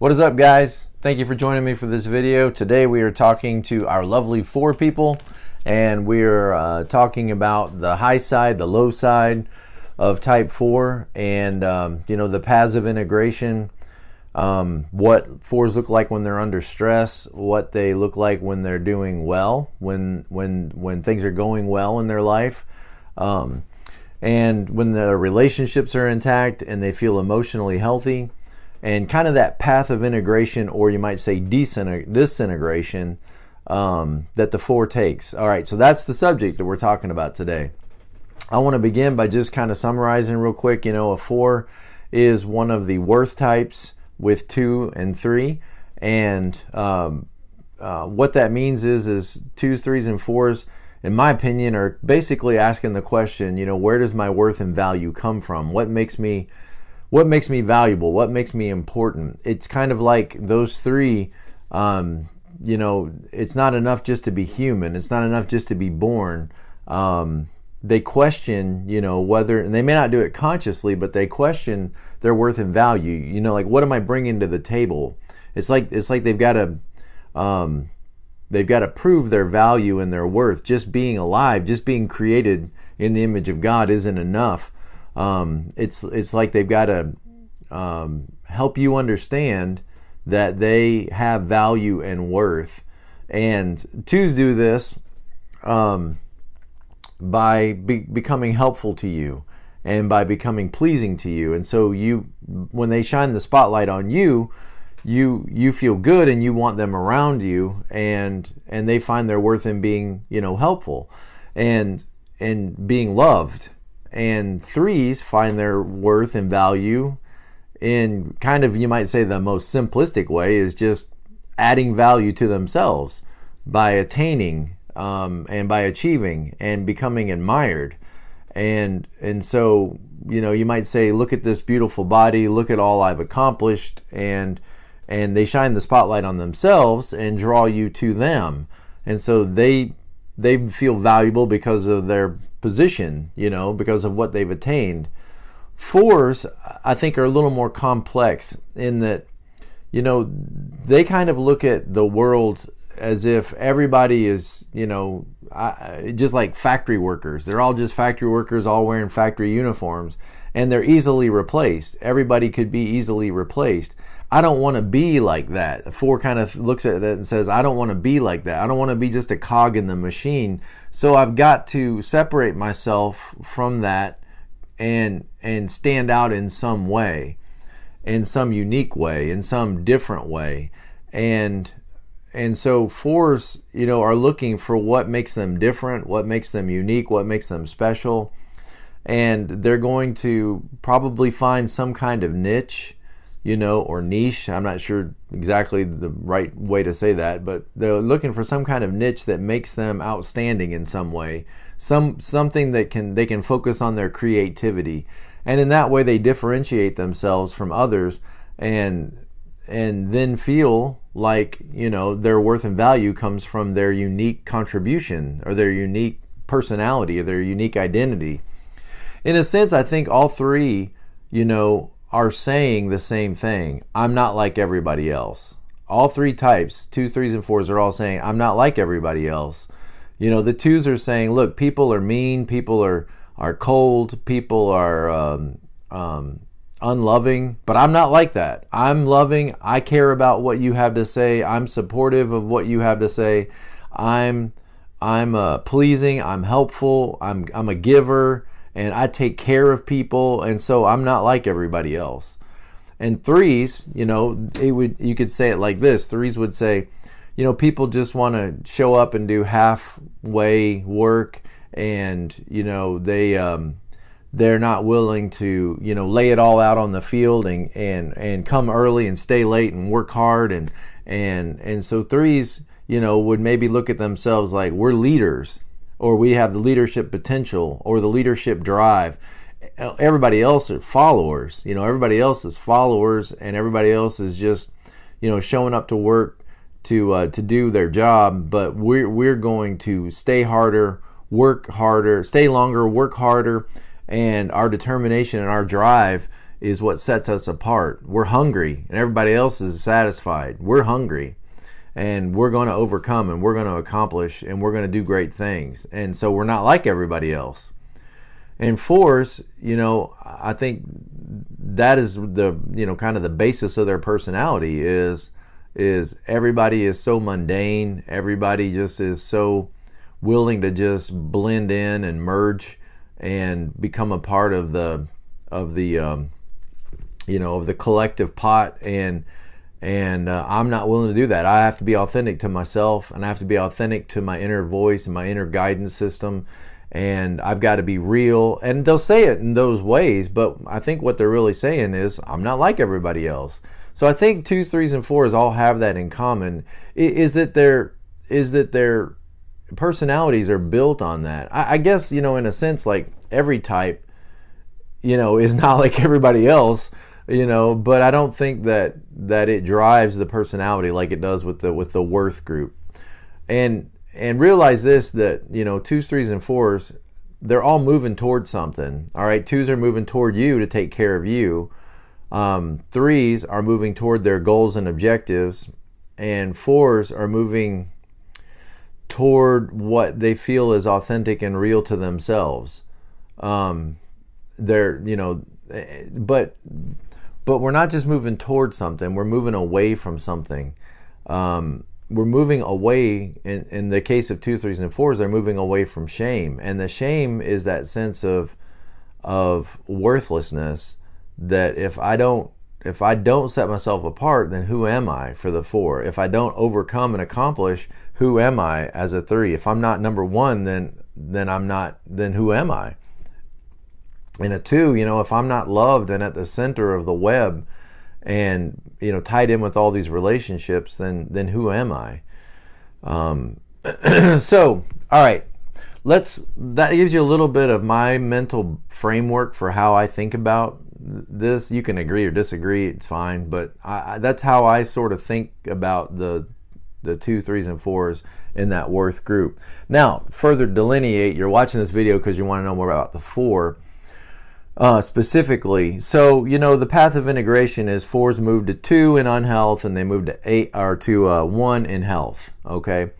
What is up, guys? Thank you for joining me for this video. Today we are talking to our lovely four people, and we're uh, talking about the high side, the low side of Type 4, and um, you know the paths of integration, um, what fours look like when they're under stress, what they look like when they're doing well, when when when things are going well in their life. Um, and when the relationships are intact and they feel emotionally healthy, and kind of that path of integration, or you might say disintegration, um, that the four takes. All right, so that's the subject that we're talking about today. I want to begin by just kind of summarizing real quick. You know, a four is one of the worth types with two and three, and um, uh, what that means is is twos, threes, and fours. In my opinion, are basically asking the question, you know, where does my worth and value come from? What makes me what makes me valuable what makes me important. It's kind of like those three um, you know it's not enough just to be human. It's not enough just to be born. Um, they question you know whether and they may not do it consciously but they question their worth and value. You know like what am i bringing to the table? It's like it's like they've got to um, they've got to prove their value and their worth. Just being alive just being created in the image of god isn't enough um, it's it's like they've got to um, help you understand that they have value and worth. And twos do this um, by be- becoming helpful to you and by becoming pleasing to you. And so you, when they shine the spotlight on you, you you feel good and you want them around you, and and they find their worth in being you know helpful, and and being loved and threes find their worth and value in kind of you might say the most simplistic way is just adding value to themselves by attaining um, and by achieving and becoming admired. And and so you know you might say look at this beautiful body. Look at all i've accomplished. And and they shine the spotlight on themselves and draw you to them. And so they they feel valuable because of their position, you know, because of what they've attained. Fours, I think, are a little more complex in that, you know, they kind of look at the world as if everybody is, you know, just like factory workers. They're all just factory workers, all wearing factory uniforms, and they're easily replaced. Everybody could be easily replaced. I don't want to be like that. Four kind of looks at it and says, I don't want to be like that. I don't want to be just a cog in the machine. So I've got to separate myself from that and and stand out in some way, in some unique way, in some different way. And and so fours, you know, are looking for what makes them different, what makes them unique, what makes them special. And they're going to probably find some kind of niche you know, or niche. I'm not sure exactly the right way to say that, but they're looking for some kind of niche that makes them outstanding in some way. Some something that can they can focus on their creativity. And in that way they differentiate themselves from others and and then feel like, you know, their worth and value comes from their unique contribution or their unique personality or their unique identity. In a sense, I think all three, you know, are saying the same thing. I'm not like everybody else. All three types, twos, threes, and fours, are all saying, I'm not like everybody else. You know, the twos are saying, look, people are mean, people are, are cold, people are um, um, unloving, but I'm not like that. I'm loving. I care about what you have to say. I'm supportive of what you have to say. I'm I'm uh, pleasing. I'm helpful. I'm I'm a giver and I take care of people, and so I'm not like everybody else. And threes, you know, it would you could say it like this: threes would say, you know, people just want to show up and do halfway work, and you know they um, they're not willing to you know lay it all out on the field and and and come early and stay late and work hard and and and so threes you know would maybe look at themselves like we're leaders or we have the leadership potential or the leadership drive. Everybody else are followers. You know, everybody else is followers, and everybody else is just, you know, showing up to work to uh, to do their job. But we're we're going to stay harder, work harder, stay longer, work harder, and our determination and our drive is what sets us apart. We're hungry and everybody else is satisfied. We're hungry and we're going to overcome and we're going to accomplish and we're going to do great things. And so we're not like everybody else. And fours, you know, I think that is the, you know, kind of the basis of their personality is is everybody is so mundane, everybody just is so willing to just blend in and merge and become a part of the of the um, you know of the collective pot and and uh, I'm not willing to do that. I have to be authentic to myself and I have to be authentic to my inner voice and my inner guidance system and I've got to be real and they'll say it in those ways but I think what they're really saying is I'm not like everybody else. So I think twos, threes, and fours all have that in common. Is that their is that their personalities are built on that. I, I guess you know in a sense like every type, you know, is not like everybody else you know but i don't think that that it drives the personality like it does with the with the worth group. And and realize this that you know twos threes and fours they're all moving towards something all right? Twos are moving toward you to take care of you. Um, threes are moving toward their goals and objectives and fours are moving toward what they feel is authentic and real to themselves. Um, they're you know but but we're not just moving towards something we're moving away from something. Um, we're moving away in, in the case of two threes and fours they're moving away from shame. And the shame is that sense of of worthlessness that if i don't if i don't set myself apart then who am i for the four? If i don't overcome and accomplish who am i as a three? If i'm not number one then then i'm not then who am i and a two, you know, if I'm not loved and at the center of the web and, you know, tied in with all these relationships, then, then who am I? Um, so, all right, let's, that gives you a little bit of my mental framework for how I think about this. You can agree or disagree, it's fine, but I, that's how I sort of think about the, the two, threes, and fours in that worth group. Now, further delineate, you're watching this video because you want to know more about the four uh, specifically. So you know the path of integration is fours move to two in unhealth, and they move to eight or to uh, one in health. Okay,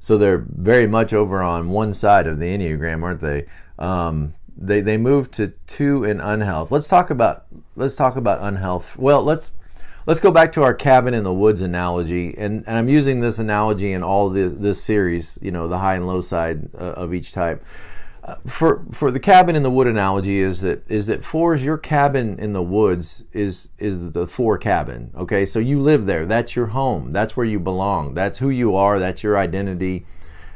so they're very much over on one side of the enneagram, aren't they? Um, they they move to two in unhealth. Let's talk about let's talk about unhealth. Well, let's let's go back to our cabin in the woods analogy, and, and I'm using this analogy in all this, this series. You know, the high and low side uh, of each type for for the cabin in the wood analogy is that is that fours your cabin in the woods is is the four cabin okay? So you live there. That's your home. That's where you belong. That's who you are. That's your identity.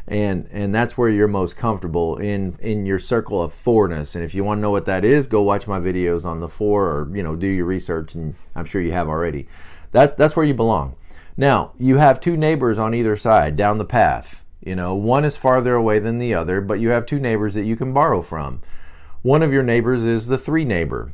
And and that's where you're most comfortable in in your circle of fourness and if you want to know what that is go watch my videos on the four or you know do your research and I'm sure you have already. That's that's where you belong. Now you have two neighbors on either side down the path you know, one is farther away than the other, but you have two neighbors that you can borrow from. One of your neighbors is the three neighbor.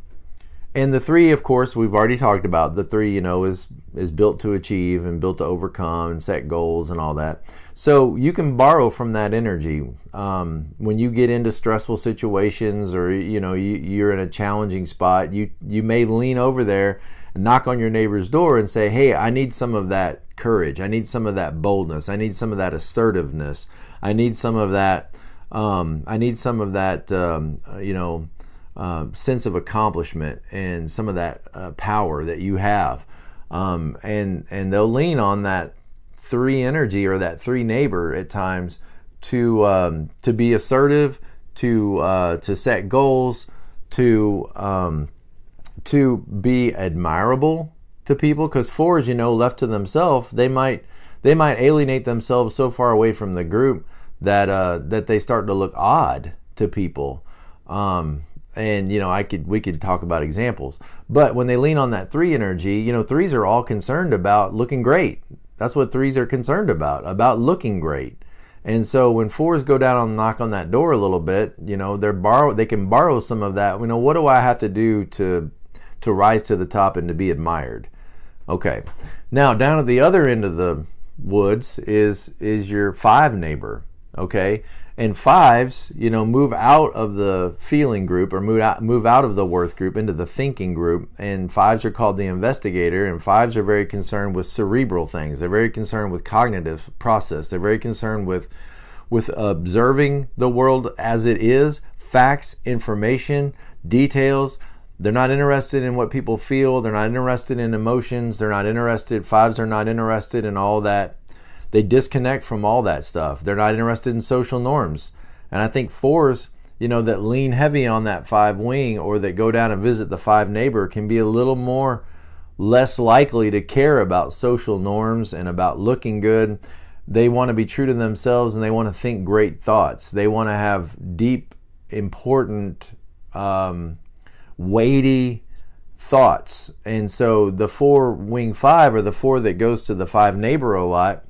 And the three, of course, we've already talked about. The three, you know, is is built to achieve and built to overcome and set goals and all that. So you can borrow from that energy um, when you get into stressful situations or you know you, you're in a challenging spot. You you may lean over there knock on your neighbor's door and say, Hey, I need some of that courage. I need some of that boldness. I need some of that assertiveness. I need some of that. Um, I need some of that, um, uh, you know, uh, sense of accomplishment and some of that uh, power that you have. Um, and and they'll lean on that three energy or that three neighbor at times to um, to be assertive, to uh, to set goals, to um, to be admirable to people because fours you know left to themselves. They might they might alienate themselves so far away from the group that uh, that they start to look odd to people. Um, and you know i could we could talk about examples. But when they lean on that three energy you know threes are all concerned about looking great. That's what threes are concerned about about looking great. And so when fours go down and knock on that door a little bit you know they're borrow they can borrow some of that. You know what do i have to do to to rise to the top and to be admired. Okay. Now down at the other end of the woods is is your five neighbor. Okay. And fives, you know, move out of the feeling group or move out move out of the worth group into the thinking group. And fives are called the investigator. And fives are very concerned with cerebral things. They're very concerned with cognitive process. They're very concerned with with observing the world as it is, facts, information, details. They're not interested in what people feel. They're not interested in emotions. They're not interested. Fives are not interested in all that they disconnect from all that stuff. They're not interested in social norms. And I think fours, you know, that lean heavy on that five wing or that go down and visit the five neighbor can be a little more less likely to care about social norms and about looking good. They want to be true to themselves and they want to think great thoughts. They want to have deep, important, um, weighty thoughts. And so the four wing five or the four that goes to the five neighbor a lot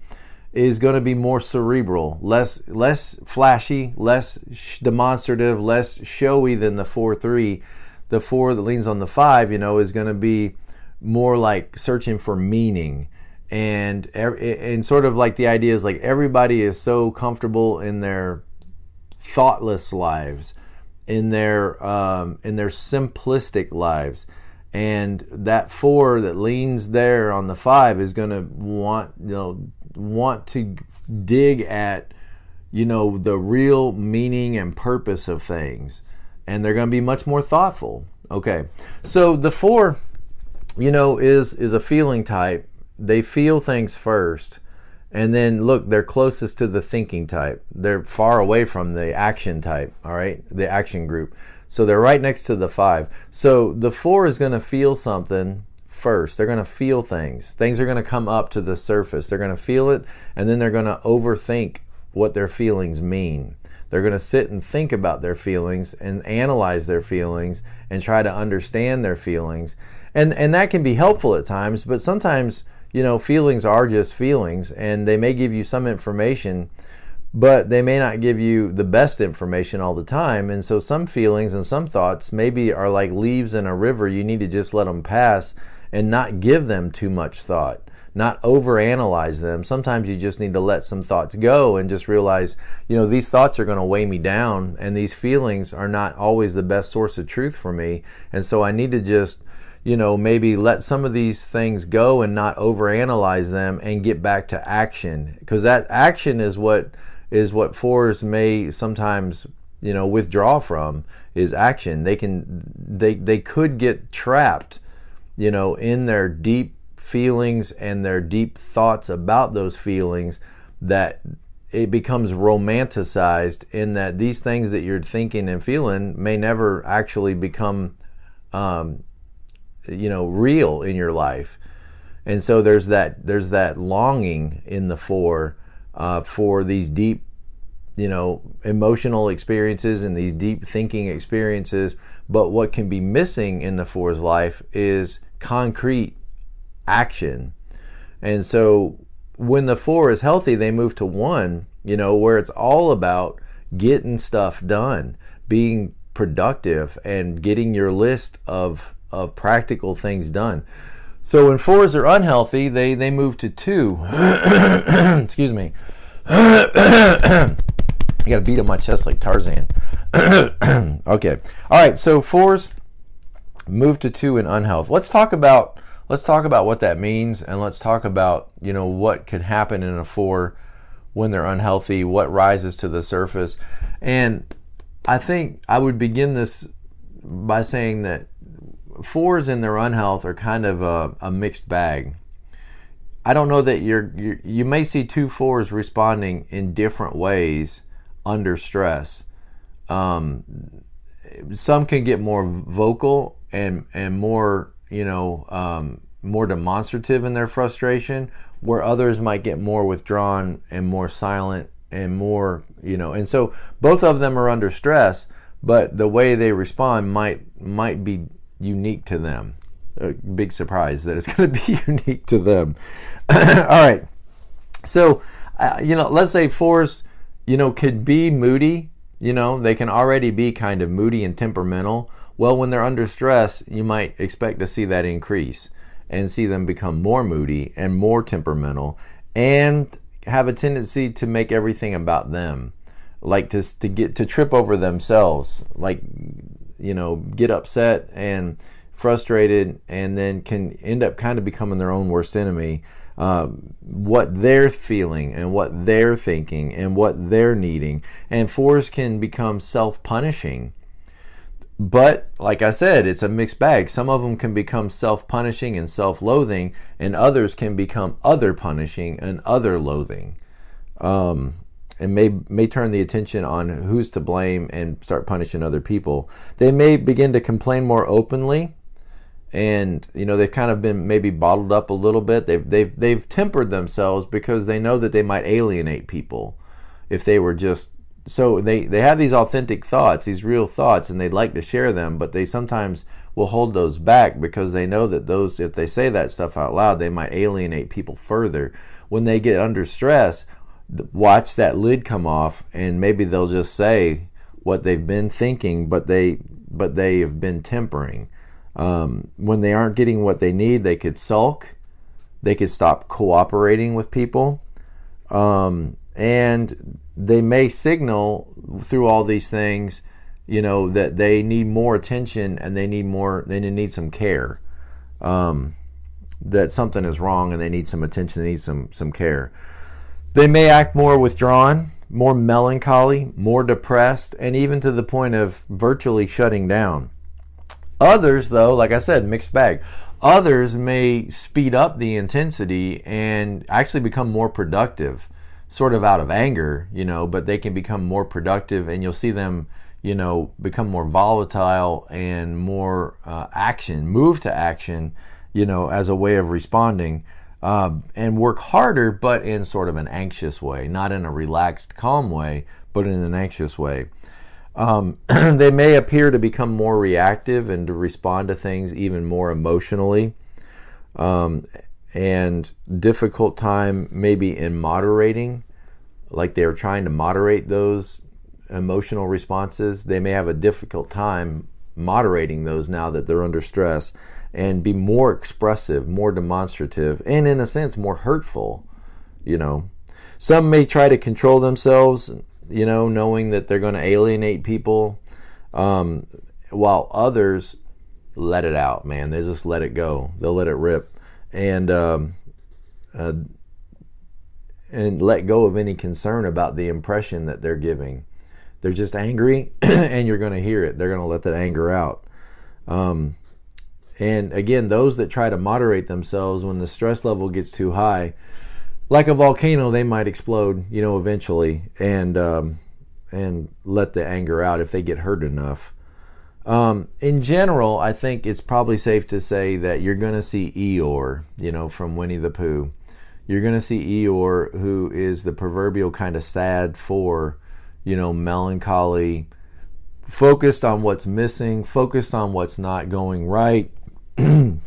is going to be more cerebral, less less flashy, less demonstrative, less showy than the four three. The four that leans on the five, you know, is going to be more like searching for meaning, and and sort of like the idea is like everybody is so comfortable in their thoughtless lives, in their um, in their simplistic lives. And that four that leans there on the five is going to want you know want to dig at you know the real meaning and purpose of things. And they're going to be much more thoughtful. Okay. So the four you know is is a feeling type. They feel things first and then look they're closest to the thinking type they're far away from the action type all right the action group so they're right next to the five so the four is going to feel something first. They're going to feel things. Things are going to come up to the surface. They're going to feel it, and then they're going to overthink what their feelings mean. They're going to sit and think about their feelings and analyze their feelings and try to understand their feelings. And and that can be helpful at times, but sometimes, you know, feelings are just feelings and they may give you some information, but they may not give you the best information all the time. And so some feelings and some thoughts maybe are like leaves in a river. You need to just let them pass and not give them too much thought, not overanalyze them. Sometimes you just need to let some thoughts go and just realize, you know, these thoughts are going to weigh me down and these feelings are not always the best source of truth for me. And so I need to just, you know, maybe let some of these things go and not overanalyze them and get back to action. Because that action is what is what fours may sometimes you know withdraw from is action. They can they they could get trapped you know, in their deep feelings and their deep thoughts about those feelings that it becomes romanticized in that these things that you're thinking and feeling may never actually become um, you know real in your life and so there's that there's that longing in the four uh, for these deep you know emotional experiences and these deep thinking experiences but what can be missing in the four's life is concrete action. And so when the four is healthy, they move to one, you know, where it's all about getting stuff done, being productive, and getting your list of, of practical things done. So when fours are unhealthy, they, they move to two. Excuse me. I got to beat on my chest like Tarzan. okay. All right. So fours move to two in unhealth. Let's talk about let's talk about what that means and let's talk about you know what could happen in a four when they're unhealthy what rises to the surface and i think i would begin this by saying that fours in their unhealth are kind of a, a mixed bag i don't know that you're, you're you may see two fours responding in different ways under stress um, some can get more vocal and and more you know um, more demonstrative in their frustration, where others might get more withdrawn and more silent and more you know. And so both of them are under stress, but the way they respond might might be unique to them. A big surprise that it's going to be unique to them. All right, so uh, you know, let's say fours, you know, could be moody. You know, they can already be kind of moody and temperamental well, when they're under stress, you might expect to see that increase and see them become more moody and more temperamental and have a tendency to make everything about them. like to to get to trip over themselves, like you know, get upset and frustrated, and then can end up kind of becoming their own worst enemy. Uh, what they're feeling and what they're thinking and what they're needing, and fours can become self-punishing. But like I said, it's a mixed bag. Some of them can become self punishing and self loathing, and others can become other punishing and other loathing. Um, and may may turn the attention on who's to blame and start punishing other people. They may begin to complain more openly, and you know they've kind of been maybe bottled up a little bit. They've they've they've tempered themselves because they know that they might alienate people if they were just so they they have these authentic thoughts, these real thoughts, and they'd like to share them, but they sometimes will hold those back because they know that those if they say that stuff out loud, they might alienate people further. When they get under stress, watch that lid come off and maybe they'll just say what they've been thinking but they but they have been tempering. Um, when they aren't getting what they need they could sulk. They could stop cooperating with people. Um, and they may signal through all these things you know that they need more attention and they need more they need some care. Um, that something is wrong and they need some attention they need some some care they may act more withdrawn, more melancholy, more depressed, and even to the point of virtually shutting down. Others, though, like I said, mixed bag. Others may speed up the intensity and actually become more productive, sort of out of anger, you know, but they can become more productive and you'll see them, you know, become more volatile and more uh, action, move to action, you know, as a way of responding um, and work harder, but in sort of an anxious way, not in a relaxed, calm way, but in an anxious way. Um, they may appear to become more reactive and to respond to things even more emotionally. Um, and difficult time maybe in moderating, like they're trying to moderate those emotional responses. They may have a difficult time moderating those now that they're under stress and be more expressive, more demonstrative, and in a sense, more hurtful. You know, some may try to control themselves, you know, knowing that they're going to alienate people, um, while others let it out, man. They just let it go, they'll let it rip. And, um, uh, and let go of any concern about the impression that they're giving. They're just angry, and you're going to hear it. They're going to let that anger out. Um, and again, those that try to moderate themselves when the stress level gets too high, like a volcano, they might explode, you know, eventually, and um, and let the anger out if they get hurt enough. Um, in general, I think it's probably safe to say that you're going to see Eeyore, you know, from Winnie the Pooh. You're going to see Eeyore, who is the proverbial kind of sad four, you know, melancholy, focused on what's missing, focused on what's not going right,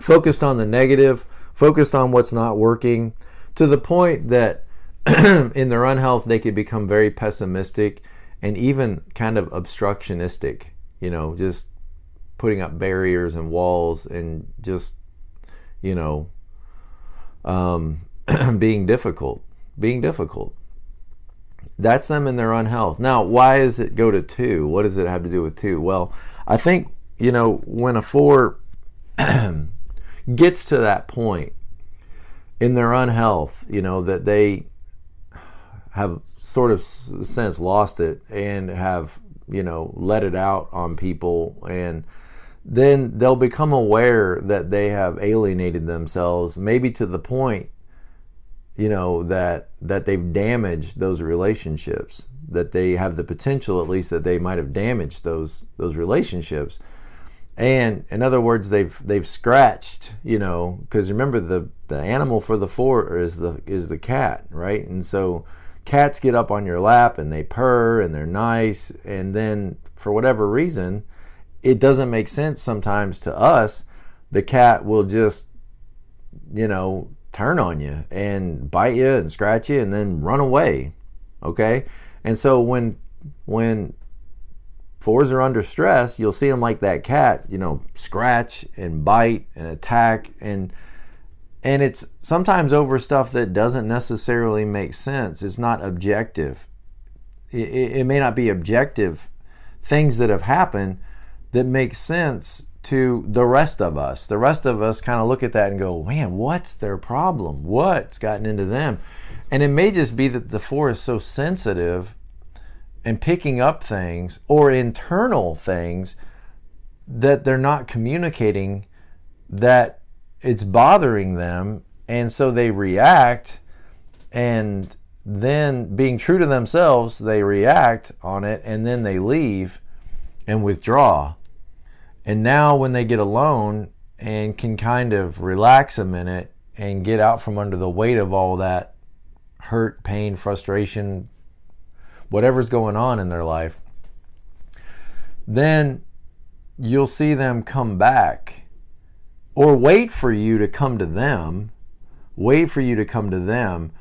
focused on the negative, focused on what's not working, to the point that in their unhealth they could become very pessimistic and even kind of obstructionistic, you know, just putting up barriers and walls and just, you know, um, being difficult, being difficult. That's them in their unhealth. Now, why does it go to two? What does it have to do with two? Well, I think, you know, when a four gets to that point in their unhealth, you know, that they have sort of since lost it and have, you know, let it out on people. And then they'll become aware that they have alienated themselves maybe to the point you know that that they've damaged those relationships that they have the potential at least that they might have damaged those those relationships and in other words they've they've scratched you know because remember the the animal for the four is the is the cat right? And so cats get up on your lap and they purr and they're nice. And then for whatever reason it doesn't make sense sometimes to us. The cat will just you know turn on you and bite you and scratch you and then run away okay? And so when when fours are under stress, you'll see them like that cat, you know, scratch and bite and attack and and it's sometimes over stuff that doesn't necessarily make sense. It's not objective. it, it may not be objective things that have happened that make sense to the rest of us. The rest of us kind of look at that and go, man, what's their problem? What's gotten into them? And it may just be that the four is so sensitive and picking up things or internal things that they're not communicating that it's bothering them. And so they react. And then, being true to themselves, they react on it and then they leave and withdraw. And now, when they get alone and can kind of relax a minute and get out from under the weight of all that hurt, pain, frustration, whatever's going on in their life, then you'll see them come back or wait for you to come to them, wait for you to come to them,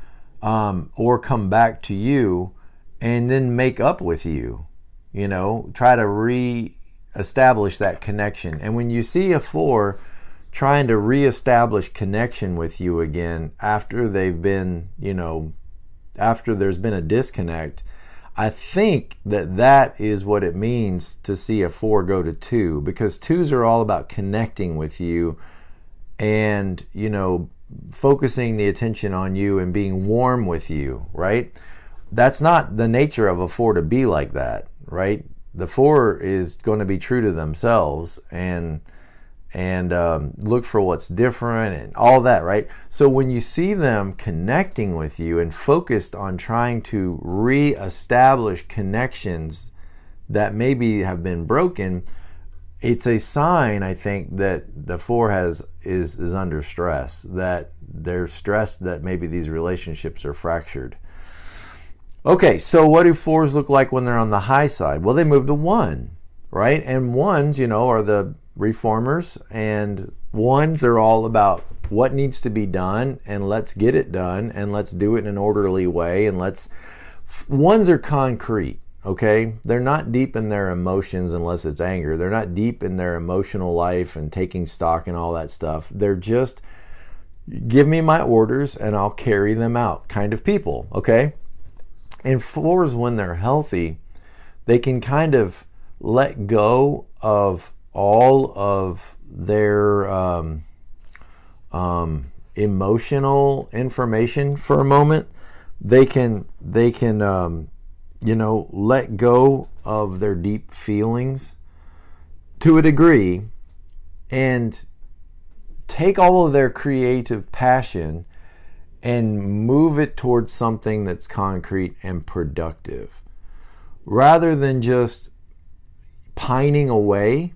um, or come back to you and then make up with you. You know, try to re establish that connection. And when you see a four trying to re-establish connection with you again after they've been, you know, after there's been a disconnect, I think that that is what it means to see a four go to two because twos are all about connecting with you and, you know, focusing the attention on you and being warm with you, right? That's not the nature of a four to be like that, right? the four is going to be true to themselves and and um, look for what's different and all that, right? So when you see them connecting with you and focused on trying to reestablish connections that maybe have been broken, it's a sign, I think, that the four has is is under stress. That they're stressed that maybe these relationships are fractured. Okay, so what do fours look like when they're on the high side? Well, they move to one, right? And ones, you know, are the reformers, and ones are all about what needs to be done, and let's get it done, and let's do it in an orderly way, and let's. Ones are concrete, okay? They're not deep in their emotions unless it's anger. They're not deep in their emotional life and taking stock and all that stuff. They're just give me my orders and I'll carry them out kind of people, okay? And fours, when they're healthy, they can kind of let go of all of their um, um, emotional information for a moment. They can they can um, you know let go of their deep feelings to a degree and take all of their creative passion and move it towards something that's concrete and productive rather than just pining away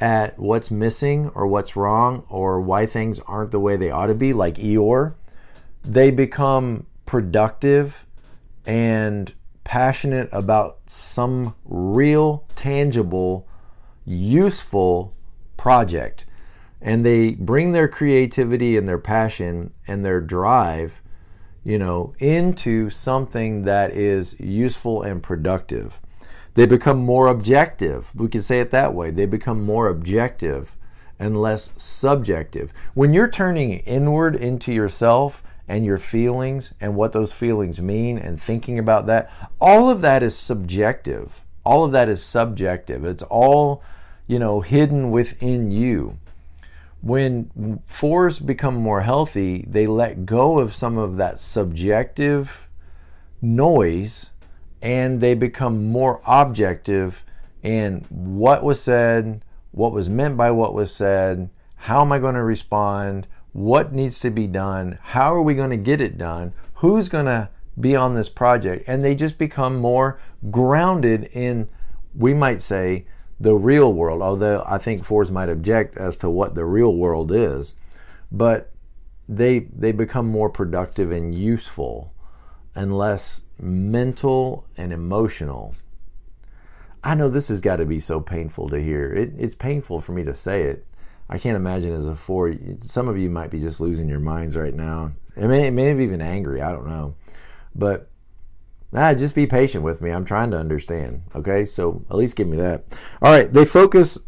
at what's missing or what's wrong or why things aren't the way they ought to be, like Eeyore, they become productive and passionate about some real, tangible, useful project. And they bring their creativity and their passion and their drive you know into something that is useful and productive they become more objective. We can say it that way. They become more objective and less subjective. When you're turning inward into yourself and your feelings and what those feelings mean and thinking about that all of that is subjective. All of that is subjective. It's all you know hidden within you. When fours become more healthy, they let go of some of that subjective noise and they become more objective in what was said, what was meant by what was said, how am I going to respond, what needs to be done, how are we going to get it done, who's going to be on this project. And they just become more grounded in, we might say, the real world, although I think fours might object as to what the real world is, but they they become more productive and useful and less mental and emotional. I know this has got to be so painful to hear. It, it's painful for me to say it. I can't imagine as a four. Some of you might be just losing your minds right now. It may, maybe even angry. I don't know. But Ah, just be patient with me. I'm trying to understand. Okay, so at least give me that. All right, they focus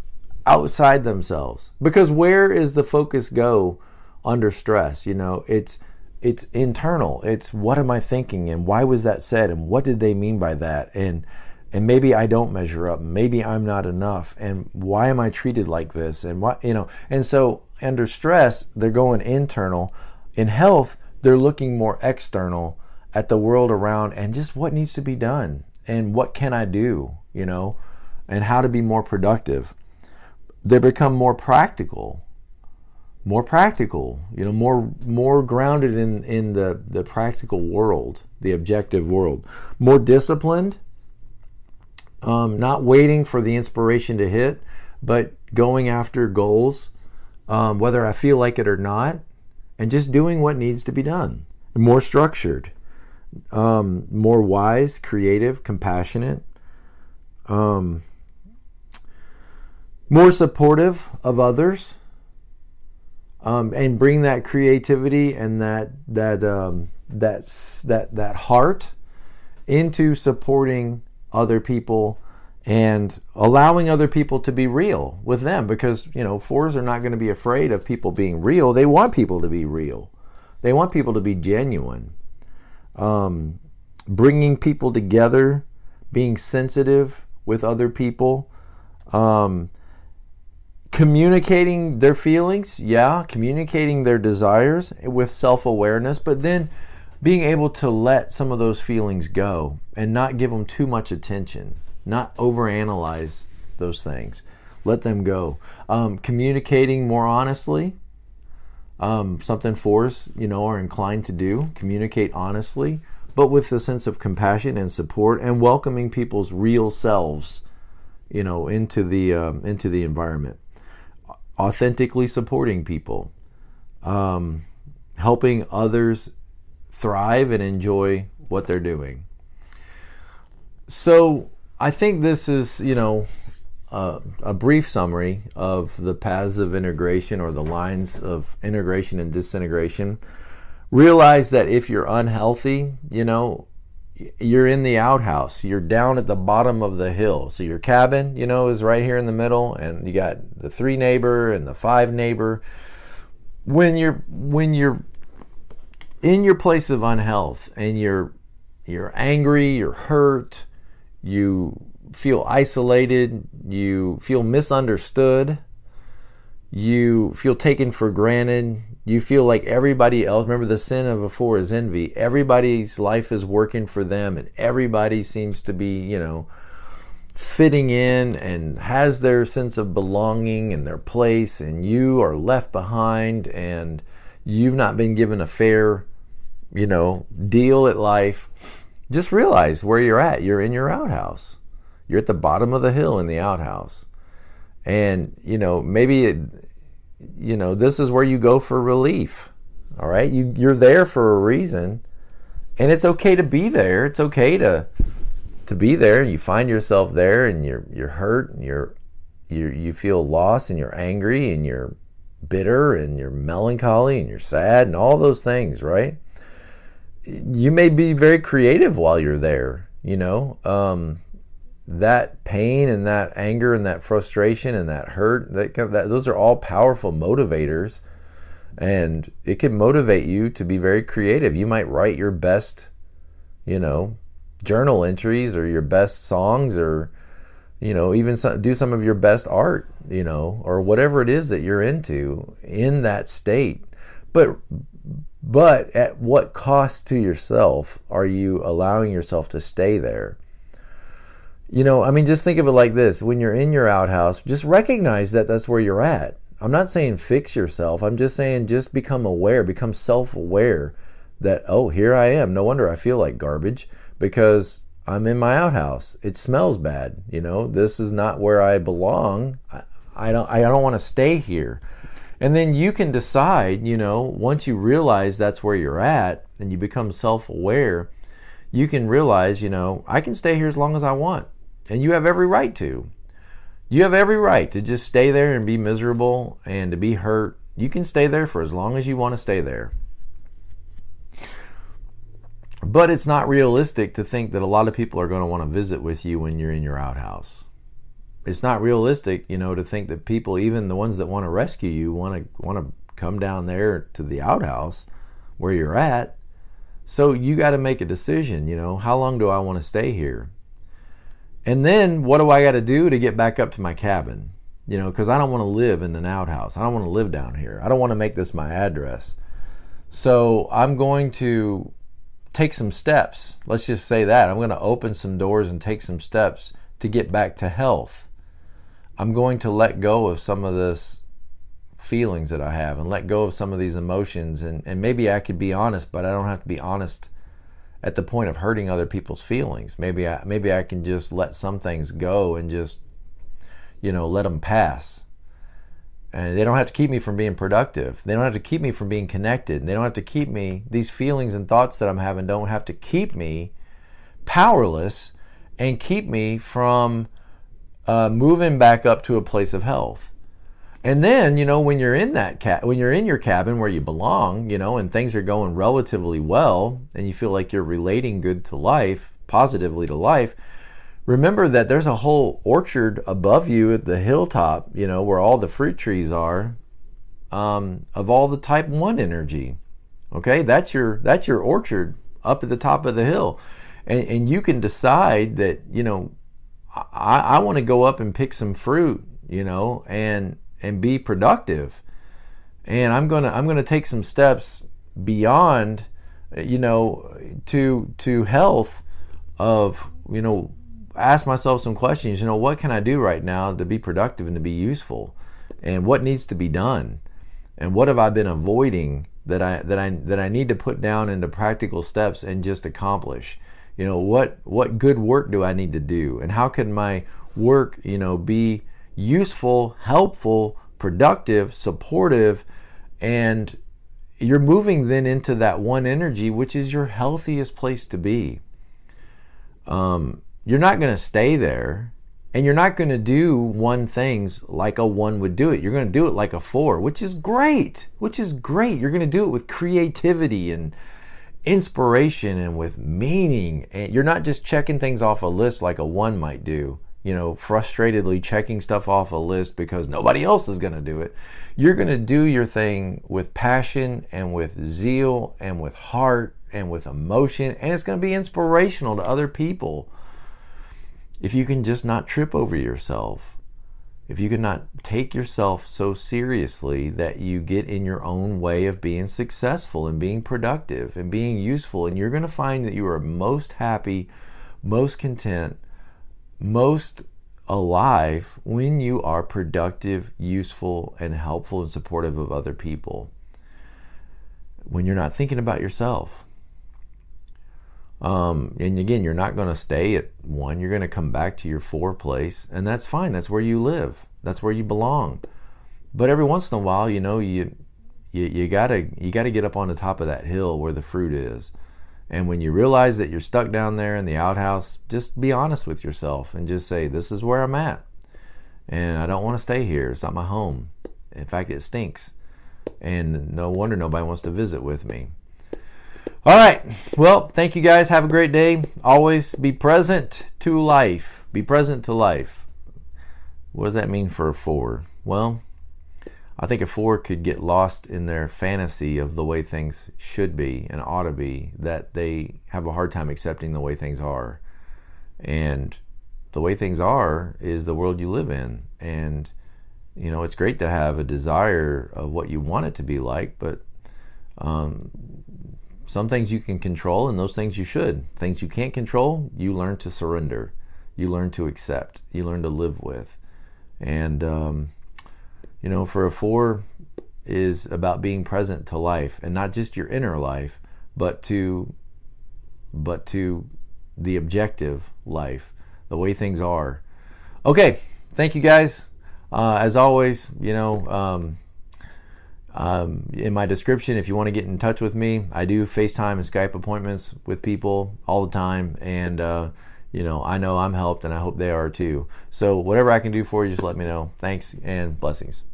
outside themselves because where is the focus go under stress? You know, it's it's internal. It's what am I thinking and why was that said and what did they mean by that and and maybe I don't measure up. Maybe I'm not enough. And why am I treated like this? And what you know. And so under stress, they're going internal. In health, they're looking more external at the world around and just what needs to be done and what can I do, you know, and how to be more productive. They become more practical more practical, you know, more more grounded in in the the practical world, the objective world, more disciplined. Um, not waiting for the inspiration to hit, but going after goals, um, whether I feel like it or not, and just doing what needs to be done. More structured, um, more wise, creative, compassionate, um, more supportive of others um, and bring that creativity and that that um, that that that heart into supporting other people and allowing other people to be real with them because you know fours are not going to be afraid of people being real. They want people to be real. They want people to be genuine. Um, bringing people together being sensitive with other people um, communicating their feelings, yeah, communicating their desires with self awareness, but then being able to let some of those feelings go and not give them too much attention, not overanalyze those things. Let them go. Um, communicating more honestly, um, something fours, you know, are inclined to do. Communicate honestly, but with a sense of compassion and support, and welcoming people's real selves, you know, into the um, into the environment authentically supporting people, um, helping others thrive and enjoy what they're doing. So I think this is, you know, uh, a brief summary of the paths of integration or the lines of integration and disintegration. Realize that if you're unhealthy, you know, you're in the outhouse. You're down at the bottom of the hill. So your cabin, you know, is right here in the middle, and you got the three neighbor and the five neighbor. When you're when you're in your place of unhealth and you're you're angry, you're hurt, you feel isolated, you feel misunderstood, you feel taken for granted, you feel like everybody else remember the sin of a four is envy. Everybody's life is working for them and everybody seems to be you know fitting in and has their sense of belonging and their place and you are left behind and you've not been given a fair you know deal at life. Just realize where you're at. You're in your outhouse. You're at the bottom of the hill in the outhouse and you know maybe it, you know, this is where you go for relief. All right, you you're there for a reason, and it's okay to be there. It's okay to to be there. You find yourself there, and you're you're hurt, and you're you you feel lost, and you're angry, and you're bitter, and you're melancholy, and you're sad, and all those things. Right? You may be very creative while you're there. You know, um, that pain and that anger and that frustration and that hurt that, that those are all powerful motivators. And it can motivate you to be very creative. You might write your best you know journal entries or your best songs or you know even some, do some of your best art you know or whatever it is that you're into in that state. But but at what cost to yourself are you allowing yourself to stay there you know, I mean, just think of it like this when you're in your outhouse, just recognize that that's where you're at. I'm not saying fix yourself. I'm just saying just become aware, become self aware that, oh, here I am. No wonder I feel like garbage because I'm in my outhouse. It smells bad. You know, this is not where I belong. I, I don't, I don't want to stay here. And then you can decide, you know, once you realize that's where you're at and you become self aware, you can realize, you know, I can stay here as long as I want. And you have every right to. You have every right to just stay there and be miserable and to be hurt. You can stay there for as long as you want to stay there. But it's not realistic to think that a lot of people are going to want to visit with you when you're in your outhouse. It's not realistic, you know, to think that people, even the ones that want to rescue you, want to want to come down there to the outhouse where you're at. So you got to make a decision, you know, how long do I want to stay here? And then what do I got to do to get back up to my cabin? You know, because I don't want to live in an outhouse. I don't want to live down here. I don't want to make this my address. So I'm going to take some steps. Let's just say that. I'm going to open some doors and take some steps to get back to health. I'm going to let go of some of this feelings that I have and let go of some of these emotions. And, and maybe I could be honest, but I don't have to be honest at the point of hurting other people's feelings. Maybe I, maybe I can just let some things go and just, you know, let them pass. And they don't have to keep me from being productive. They don't have to keep me from being connected. They don't have to keep me, these feelings and thoughts that I'm having don't have to keep me powerless and keep me from uh, moving back up to a place of health. And then, you know, when you're in that cat, when you're in your cabin where you belong, you know, and things are going relatively well, and you feel like you're relating good to life, positively to life, remember that there's a whole orchard above you at the hilltop, you know, where all the fruit trees are, um, of all the type one energy. Okay, that's your that's your orchard up at the top of the hill, and and you can decide that you know, I, I want to go up and pick some fruit, you know, and and be productive. And I'm gonna I'm gonna take some steps beyond, you know, to to health of you know ask myself some questions. You know, what can I do right now to be productive and to be useful, and what needs to be done, and what have I been avoiding that I that I that I need to put down into practical steps and just accomplish. You know, what what good work do I need to do, and how can my work you know be useful, helpful, productive, supportive, and you're moving then into that one energy, which is your healthiest place to be. Um, you're not going to stay there and you're not going to do one things like a one would do it. You're going to do it like a four, which is great, which is great. You're going to do it with creativity and inspiration and with meaning. And you're not just checking things off a list like a one might do you know, frustratedly checking stuff off a list because nobody else is going to do it. You're going to do your thing with passion and with zeal and with heart and with emotion, and it's going to be inspirational to other people. If you can just not trip over yourself, if you can not take yourself so seriously that you get in your own way of being successful and being productive and being useful, and you're going to find that you are most happy, most content most alive when you are productive, useful, and helpful and supportive of other people. When you're not thinking about yourself. Um, and again, you're not going to stay at one. You're going to come back to your four place, and that's fine. That's where you live. That's where you belong. But every once in a while, you know, you you, you gotta you gotta get up on the top of that hill where the fruit is and when you realize that you're stuck down there in the outhouse, just be honest with yourself and just say, This is where I'm at. And I don't want to stay here. It's not my home. In fact, it stinks. And no wonder nobody wants to visit with me. All right. Well, thank you guys. Have a great day. Always be present to life. Be present to life. What does that mean for a four? Well, I think a four could get lost in their fantasy of the way things should be and ought to be, that they have a hard time accepting the way things are. And the way things are is the world you live in. And, you know, it's great to have a desire of what you want it to be like, but um, some things you can control and those things you should. Things you can't control, you learn to surrender, you learn to accept, you learn to live with. And, um, you know, for a four is about being present to life and not just your inner life, but to but to the objective life, the way things are. Okay, thank you guys. Uh, as always, you know, um, um, in my description, if you want to get in touch with me, I do FaceTime and Skype appointments with people all the time, and uh, you know, I know I'm helped, and I hope they are too. So whatever I can do for you, just let me know. Thanks and blessings.